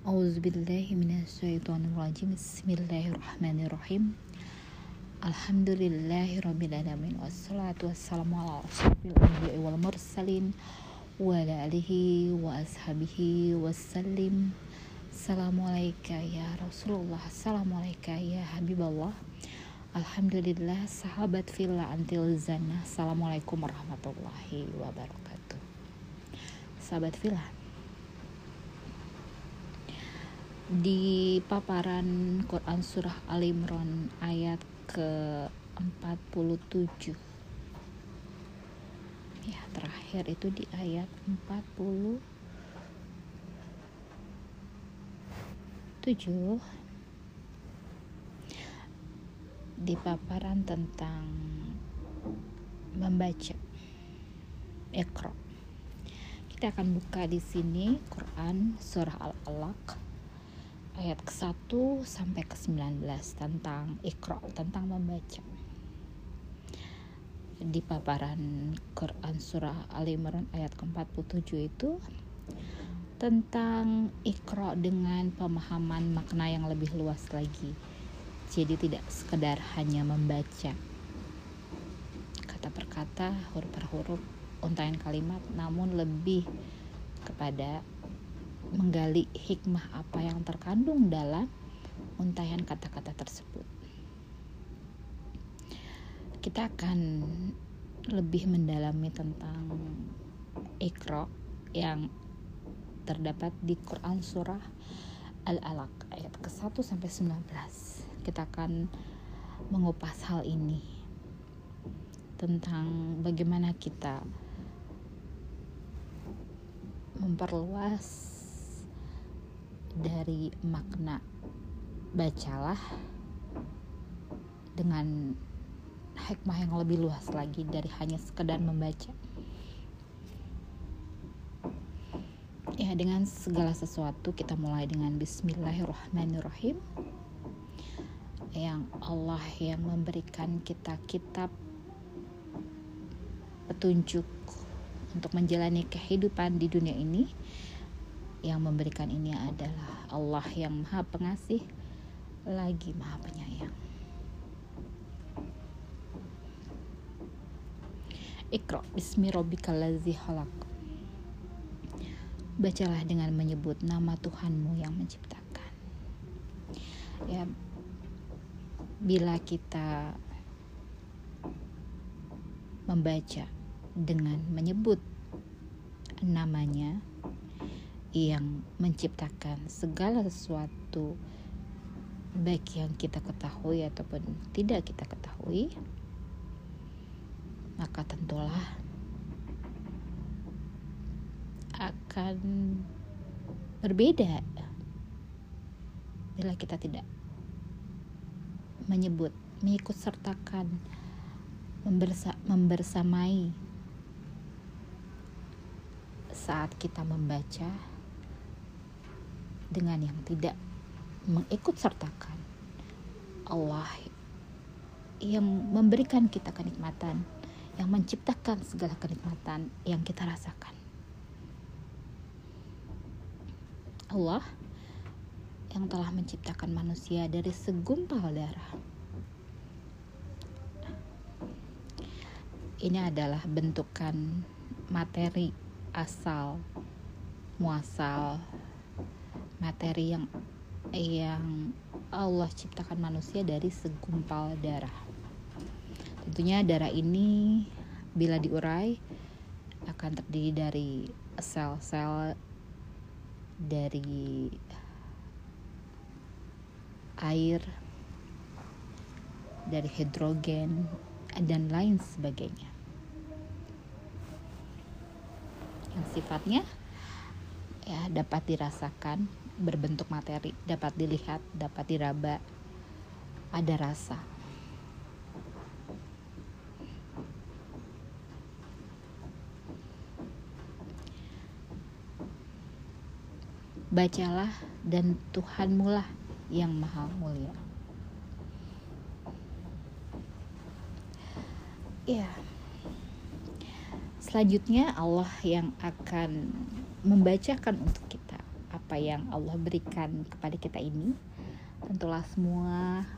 Auzubillahiminasyaitonirrajim Bismillahirrahmanirrahim. Alhamdulillahirrabbilalamin Wassalatu wassalamu ala anbiya wal mursalin Wa ala alihi wa ashabihi wassalim. Assalamualaikum ya Rasulullah. Assalamualaikum ya Habiballah Alhamdulillah sahabat villa antil Assalamualaikum warahmatullahi wabarakatuh. Sahabat villa di paparan Quran Surah Al Imran ayat ke-47 ya terakhir itu di ayat 47 di paparan tentang membaca. Iqra. Kita akan buka di sini Quran surah Al-Alaq ayat ke-1 sampai ke-19 tentang Iqra, tentang membaca. Di paparan Quran surah Al Imran ayat ke-47 itu tentang Iqra dengan pemahaman makna yang lebih luas lagi. Jadi tidak sekedar hanya membaca kata per kata, huruf per huruf, untayan kalimat, namun lebih kepada menggali hikmah apa yang terkandung dalam untayan kata-kata tersebut. Kita akan lebih mendalami tentang ikro yang terdapat di Quran surah Al-Alaq ayat ke-1 sampai 19. Kita akan mengupas hal ini tentang bagaimana kita memperluas dari makna bacalah dengan hikmah yang lebih luas lagi dari hanya sekedar membaca. Ya, dengan segala sesuatu kita mulai dengan bismillahirrahmanirrahim. Yang Allah yang memberikan kita kitab petunjuk untuk menjalani kehidupan di dunia ini yang memberikan ini adalah Allah yang Maha Pengasih lagi Maha Penyayang. Iqra bismi rabbikal ladzi khalaq. Bacalah dengan menyebut nama Tuhanmu yang menciptakan. Ya bila kita membaca dengan menyebut namanya yang menciptakan segala sesuatu baik yang kita ketahui ataupun tidak kita ketahui maka tentulah akan berbeda bila kita tidak menyebut mengikut sertakan membersa membersamai saat kita membaca dengan yang tidak mengikut sertakan. Allah yang memberikan kita kenikmatan yang menciptakan segala kenikmatan yang kita rasakan. Allah yang telah menciptakan manusia dari segumpal darah. Ini adalah bentukan materi asal muasal materi yang yang Allah ciptakan manusia dari segumpal darah. Tentunya darah ini bila diurai akan terdiri dari sel-sel dari air, dari hidrogen dan lain sebagainya. Yang sifatnya ya dapat dirasakan berbentuk materi, dapat dilihat, dapat diraba, ada rasa. Bacalah dan Tuhanmu lah yang maha mulia. Ya. Selanjutnya Allah yang akan membacakan untuk kita apa yang Allah berikan kepada kita ini tentulah semua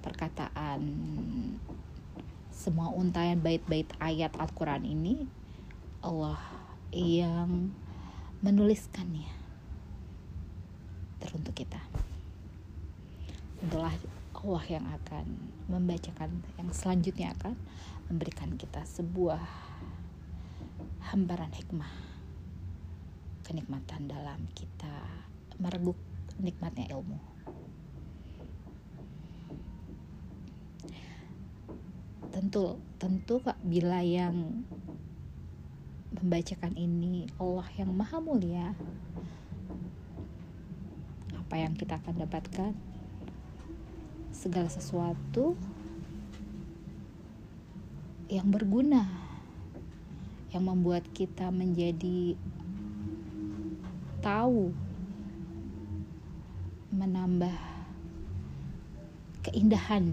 perkataan semua untayan bait-bait ayat Al-Quran ini Allah yang menuliskannya teruntuk kita. Tentulah Allah yang akan membacakan yang selanjutnya akan memberikan kita sebuah hamparan hikmah kenikmatan dalam kita mereguk nikmatnya ilmu. Tentu tentu kak bila yang membacakan ini Allah yang maha mulia apa yang kita akan dapatkan? Segala sesuatu yang berguna yang membuat kita menjadi tahu menambah keindahan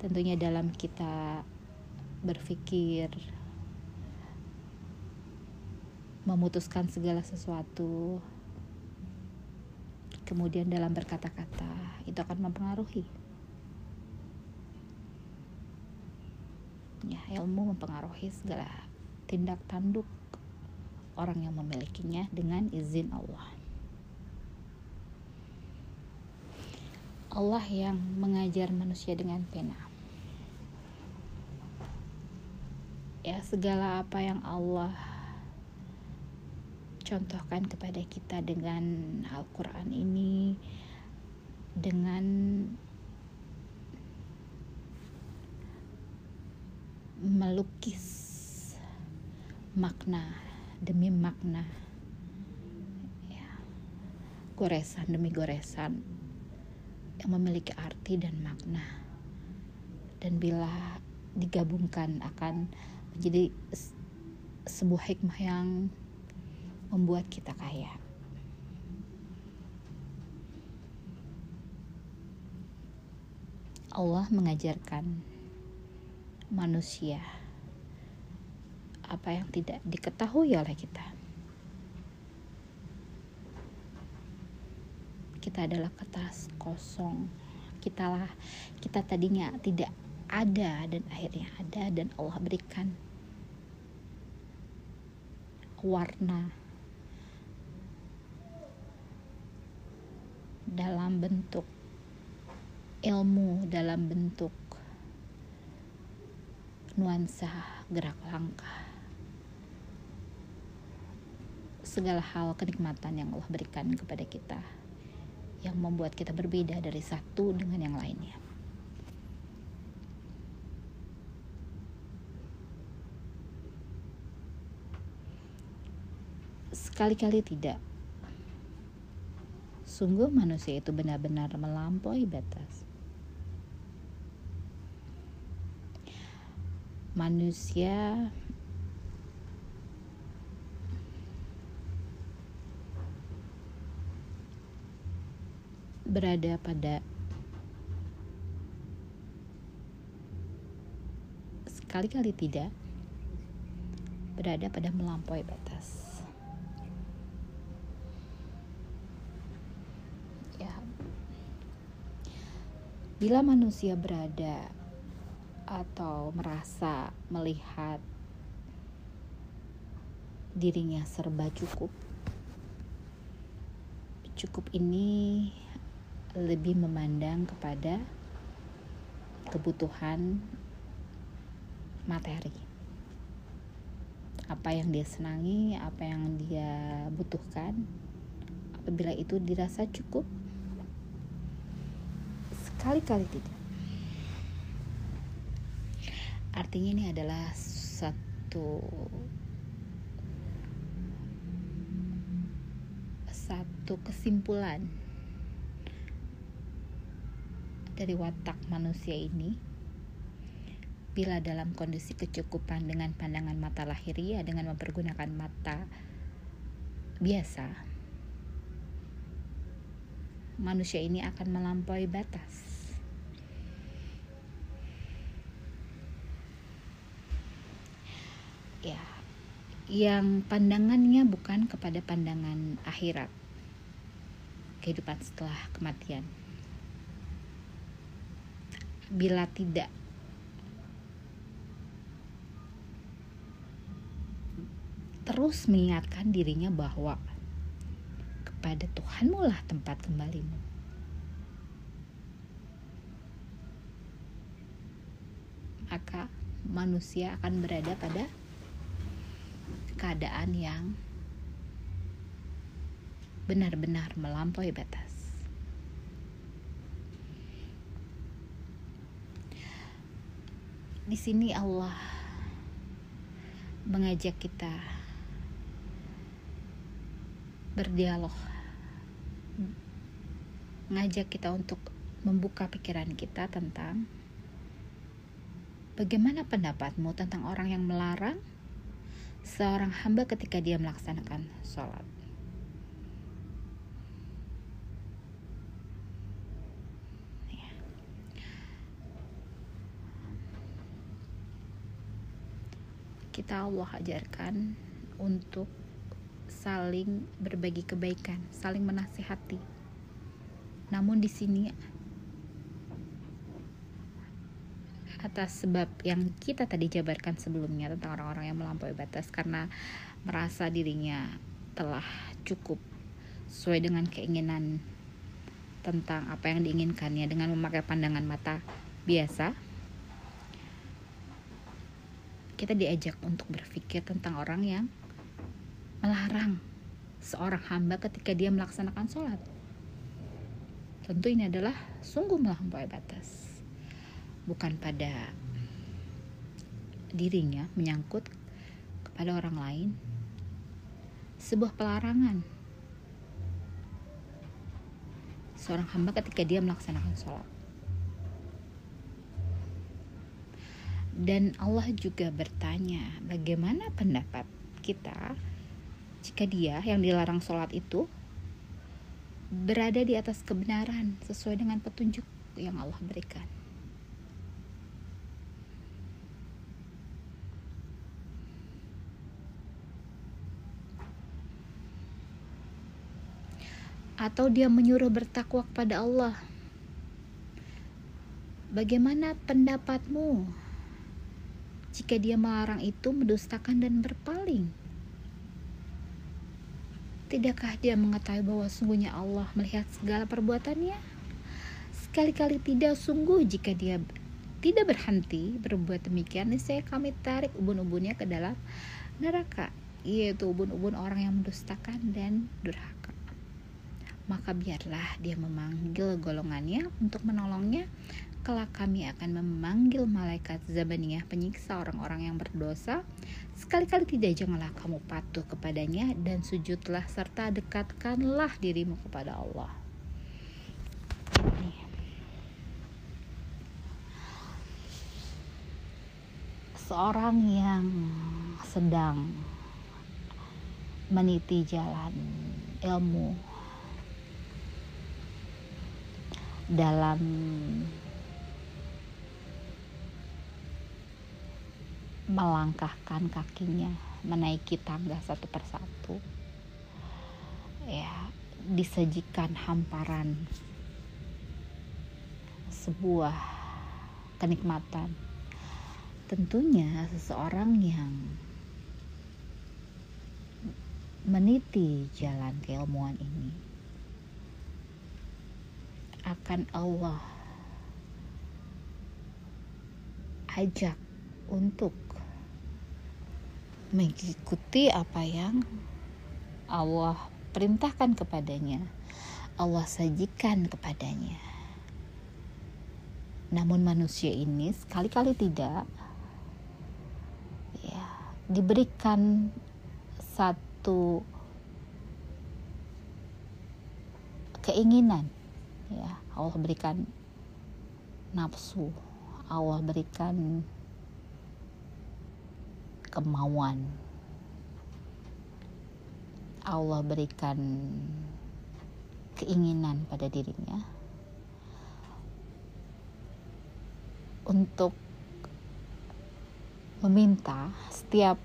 tentunya dalam kita berpikir memutuskan segala sesuatu kemudian dalam berkata-kata itu akan mempengaruhi. Ya ilmu mempengaruhi segala tindak tanduk orang yang memilikinya dengan izin Allah. Allah yang mengajar manusia dengan pena. Ya segala apa yang Allah contohkan kepada kita dengan Al-Quran ini dengan melukis makna demi makna. Ya, goresan demi goresan yang memiliki arti dan makna. Dan bila digabungkan akan menjadi sebuah hikmah yang membuat kita kaya. Allah mengajarkan manusia apa yang tidak diketahui oleh kita. Kita adalah kertas kosong. Kitalah kita tadinya tidak ada dan akhirnya ada dan Allah berikan warna dalam bentuk ilmu dalam bentuk nuansa gerak langkah segala hal kenikmatan yang Allah berikan kepada kita yang membuat kita berbeda dari satu dengan yang lainnya. Sekali-kali tidak. Sungguh manusia itu benar-benar melampaui batas. Manusia berada pada sekali-kali tidak berada pada melampaui batas. Ya. Bila manusia berada atau merasa melihat dirinya serba cukup. Cukup ini lebih memandang kepada kebutuhan materi. Apa yang dia senangi, apa yang dia butuhkan. Apabila itu dirasa cukup, sekali-kali tidak artinya ini adalah satu satu kesimpulan dari watak manusia ini bila dalam kondisi kecukupan dengan pandangan mata lahiriah dengan mempergunakan mata biasa manusia ini akan melampaui batas ya yang pandangannya bukan kepada pandangan akhirat kehidupan setelah kematian. Bila tidak terus mengingatkan dirinya bahwa kepada Tuhanmu lah tempat kembalimu. Maka manusia akan berada pada keadaan yang benar-benar melampaui batas. Di sini Allah mengajak kita berdialog, mengajak kita untuk membuka pikiran kita tentang bagaimana pendapatmu tentang orang yang melarang seorang hamba ketika dia melaksanakan sholat. Kita Allah ajarkan untuk saling berbagi kebaikan, saling menasihati. Namun di sini atas sebab yang kita tadi jabarkan sebelumnya tentang orang-orang yang melampaui batas karena merasa dirinya telah cukup sesuai dengan keinginan tentang apa yang diinginkannya dengan memakai pandangan mata biasa kita diajak untuk berpikir tentang orang yang melarang seorang hamba ketika dia melaksanakan sholat. Tentu ini adalah sungguh melampaui batas. Bukan pada dirinya menyangkut kepada orang lain. Sebuah pelarangan. Seorang hamba ketika dia melaksanakan sholat. Dan Allah juga bertanya, bagaimana pendapat kita jika dia yang dilarang sholat itu berada di atas kebenaran sesuai dengan petunjuk yang Allah berikan. Atau dia menyuruh bertakwa kepada Allah. Bagaimana pendapatmu jika dia melarang itu mendustakan dan berpaling? Tidakkah dia mengetahui bahwa sungguhnya Allah melihat segala perbuatannya? Sekali-kali tidak sungguh jika dia tidak berhenti berbuat demikian, saya kami tarik ubun-ubunnya ke dalam neraka, yaitu ubun-ubun orang yang mendustakan dan durhaka. Maka biarlah dia memanggil golongannya untuk menolongnya kelak kami akan memanggil malaikat Zabaniyah penyiksa orang-orang yang berdosa. Sekali-kali tidak janganlah kamu patuh kepadanya dan sujudlah serta dekatkanlah dirimu kepada Allah. Seorang yang sedang meniti jalan ilmu dalam melangkahkan kakinya menaiki tangga satu persatu ya disajikan hamparan sebuah kenikmatan. Tentunya seseorang yang meniti jalan keilmuan ini akan Allah ajak untuk mengikuti apa yang Allah perintahkan kepadanya, Allah sajikan kepadanya. Namun manusia ini sekali-kali tidak ya, diberikan satu keinginan ya Allah berikan nafsu Allah berikan kemauan Allah berikan keinginan pada dirinya untuk meminta setiap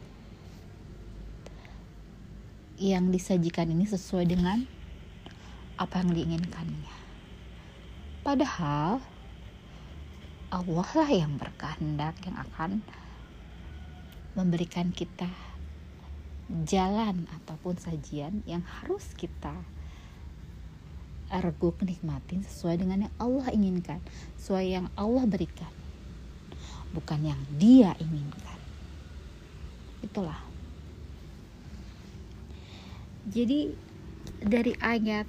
yang disajikan ini sesuai dengan apa yang diinginkannya. Padahal Allah lah yang berkehendak yang akan memberikan kita jalan ataupun sajian yang harus kita reguk nikmatin sesuai dengan yang Allah inginkan, sesuai yang Allah berikan, bukan yang Dia inginkan. Itulah. Jadi dari ayat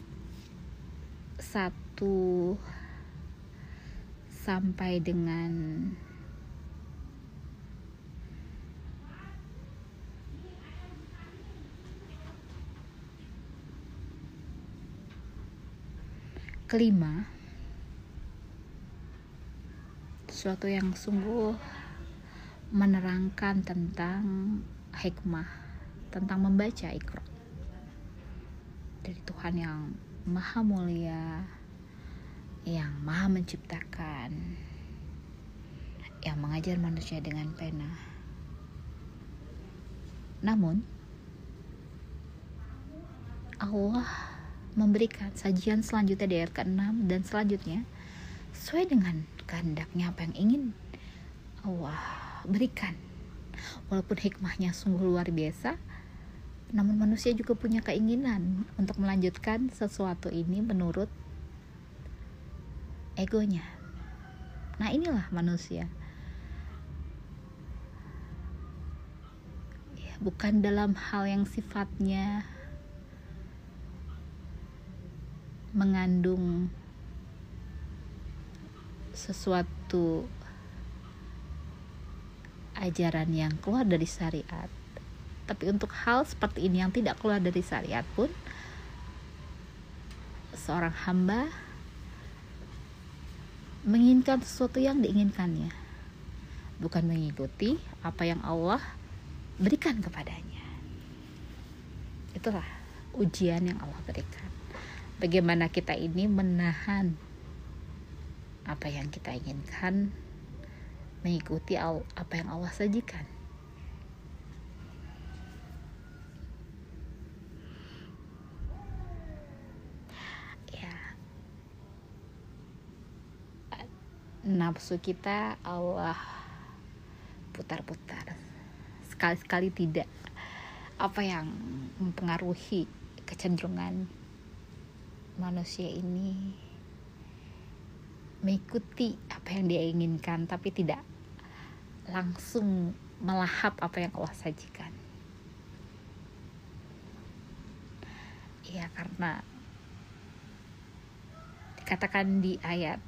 1 sampai dengan kelima. Sesuatu yang sungguh menerangkan tentang hikmah tentang membaca Iqra dari Tuhan yang maha mulia yang maha menciptakan yang mengajar manusia dengan pena. Namun Allah memberikan sajian selanjutnya di ayat ke-6 dan selanjutnya sesuai dengan kehendaknya apa yang ingin Allah berikan. Walaupun hikmahnya sungguh luar biasa namun manusia juga punya keinginan untuk melanjutkan sesuatu ini menurut egonya. Nah inilah manusia. Ya, bukan dalam hal yang sifatnya mengandung sesuatu ajaran yang keluar dari syariat. Tapi untuk hal seperti ini yang tidak keluar dari syariat pun seorang hamba menginginkan sesuatu yang diinginkannya. Bukan mengikuti apa yang Allah berikan kepadanya. Itulah ujian yang Allah berikan bagaimana kita ini menahan apa yang kita inginkan mengikuti apa yang Allah sajikan? Ya. Nafsu kita Allah putar-putar. Sekali-sekali tidak. Apa yang mempengaruhi kecenderungan manusia ini mengikuti apa yang dia inginkan tapi tidak langsung melahap apa yang Allah sajikan. Ya karena dikatakan di ayat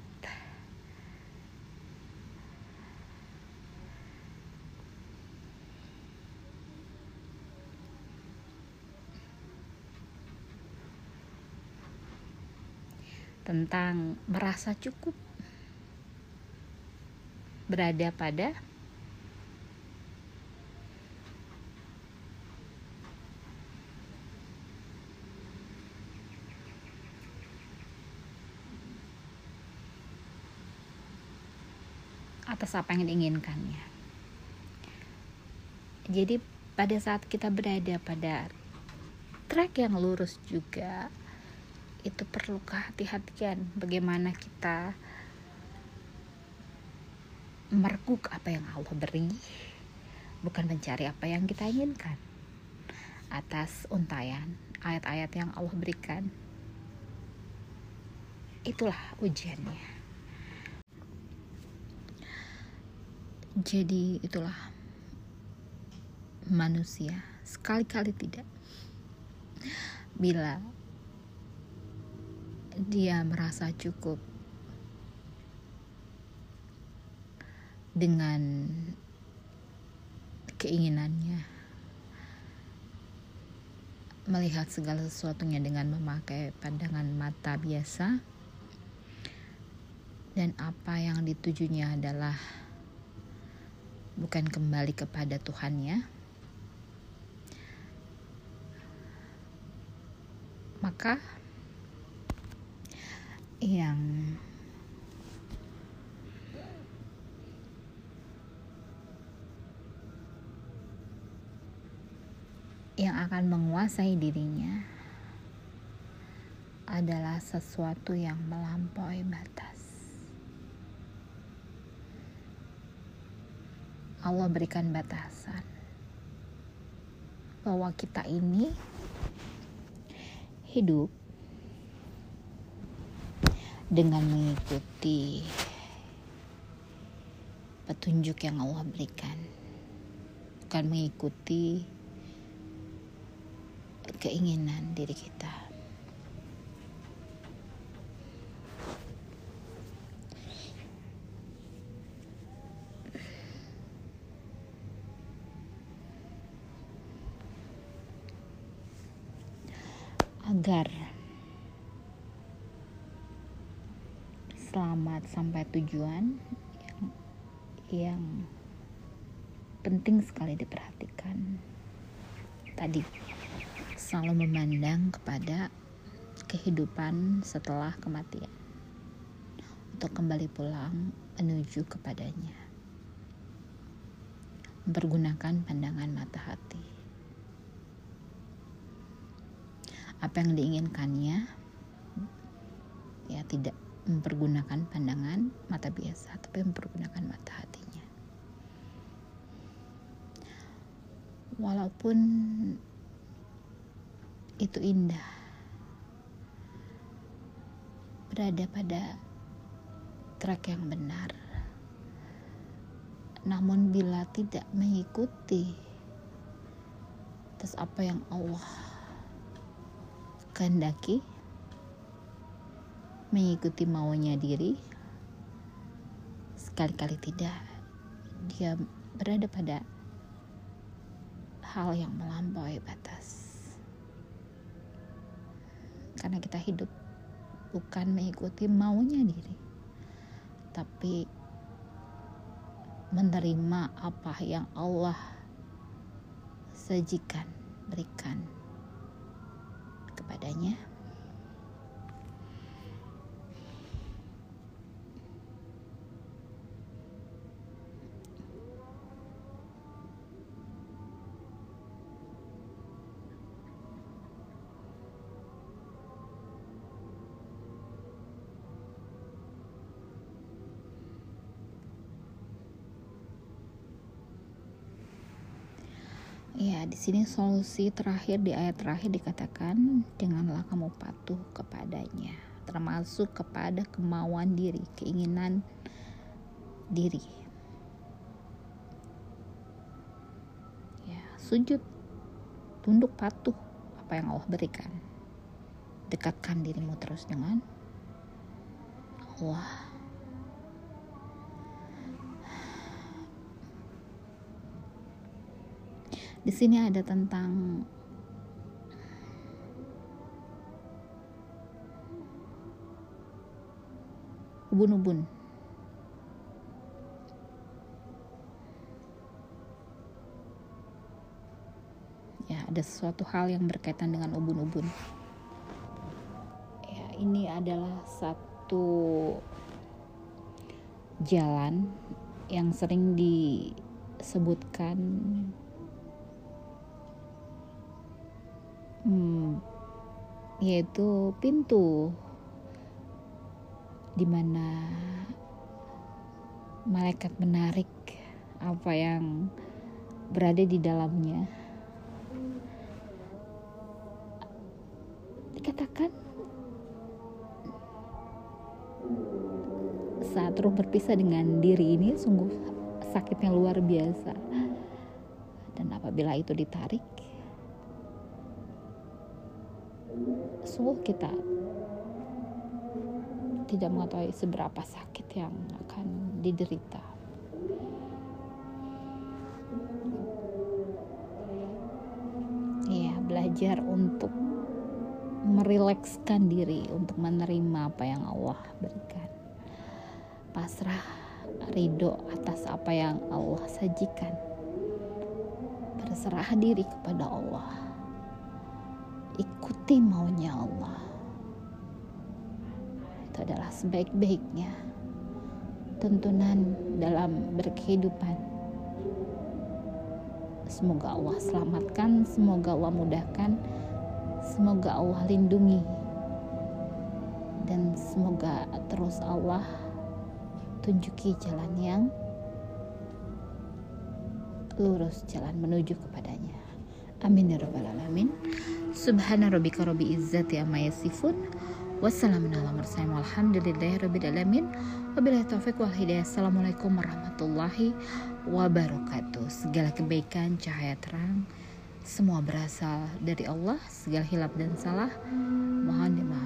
tentang merasa cukup berada pada atas apa yang diinginkannya. Jadi pada saat kita berada pada track yang lurus juga itu perlu kehati-hatian. Bagaimana kita merekuk apa yang Allah beri bukan mencari apa yang kita inginkan. Atas untayan ayat-ayat yang Allah berikan. Itulah ujiannya. Jadi itulah manusia. Sekali-kali tidak. Bila dia merasa cukup dengan keinginannya. Melihat segala sesuatunya dengan memakai pandangan mata biasa. Dan apa yang ditujunya adalah bukan kembali kepada Tuhannya. Maka yang yang akan menguasai dirinya adalah sesuatu yang melampaui batas. Allah berikan batasan bahwa kita ini hidup dengan mengikuti petunjuk yang Allah berikan. Bukan mengikuti keinginan diri kita. Agar selamat sampai tujuan yang, yang penting sekali diperhatikan. Tadi selalu memandang kepada kehidupan setelah kematian. Untuk kembali pulang menuju kepadanya. Mempergunakan pandangan mata hati. Apa yang diinginkannya? Ya tidak mempergunakan pandangan mata biasa, tapi mempergunakan mata hatinya. Walaupun itu indah, berada pada track yang benar. Namun bila tidak mengikuti atas apa yang Allah kehendaki, mengikuti maunya diri? Sekali-kali tidak. Dia berada pada hal yang melampaui batas. Karena kita hidup bukan mengikuti maunya diri tapi menerima apa yang Allah sajikan berikan kepadanya Ya, di sini solusi terakhir di ayat terakhir dikatakan denganlah kamu patuh kepadanya, termasuk kepada kemauan diri, keinginan diri. Ya, sujud, tunduk patuh apa yang Allah berikan. Dekatkan dirimu terus dengan Allah. Di sini ada tentang ubun-ubun. Ya, ada sesuatu hal yang berkaitan dengan ubun-ubun. Ya, ini adalah satu jalan yang sering disebutkan hmm, yaitu pintu di mana malaikat menarik apa yang berada di dalamnya. Dikatakan saat ruh berpisah dengan diri ini sungguh sakitnya luar biasa. Dan apabila itu ditarik, sungguh kita tidak mengetahui seberapa sakit yang akan diderita. Iya, belajar untuk merilekskan diri untuk menerima apa yang Allah berikan. Pasrah, ridho atas apa yang Allah sajikan. Berserah diri kepada Allah ikuti maunya Allah. Itu adalah sebaik-baiknya tuntunan dalam berkehidupan. Semoga Allah selamatkan semoga Allah mudahkan semoga Allah lindungi dan semoga terus Allah tunjuki jalan yang lurus jalan menuju kepadanya. Amin ya rabbal alamin subhana rabbika rabbi izzati amma yasifun. Wassalamun ala mursalin walhamdulillahi rabbil alamin. Wabillahi taufiq wal hidayah. Assalamualaikum warahmatullahi wabarakatuh. Segala kebaikan cahaya terang semua berasal dari Allah. Segala hilap dan salah mohon dimaafkan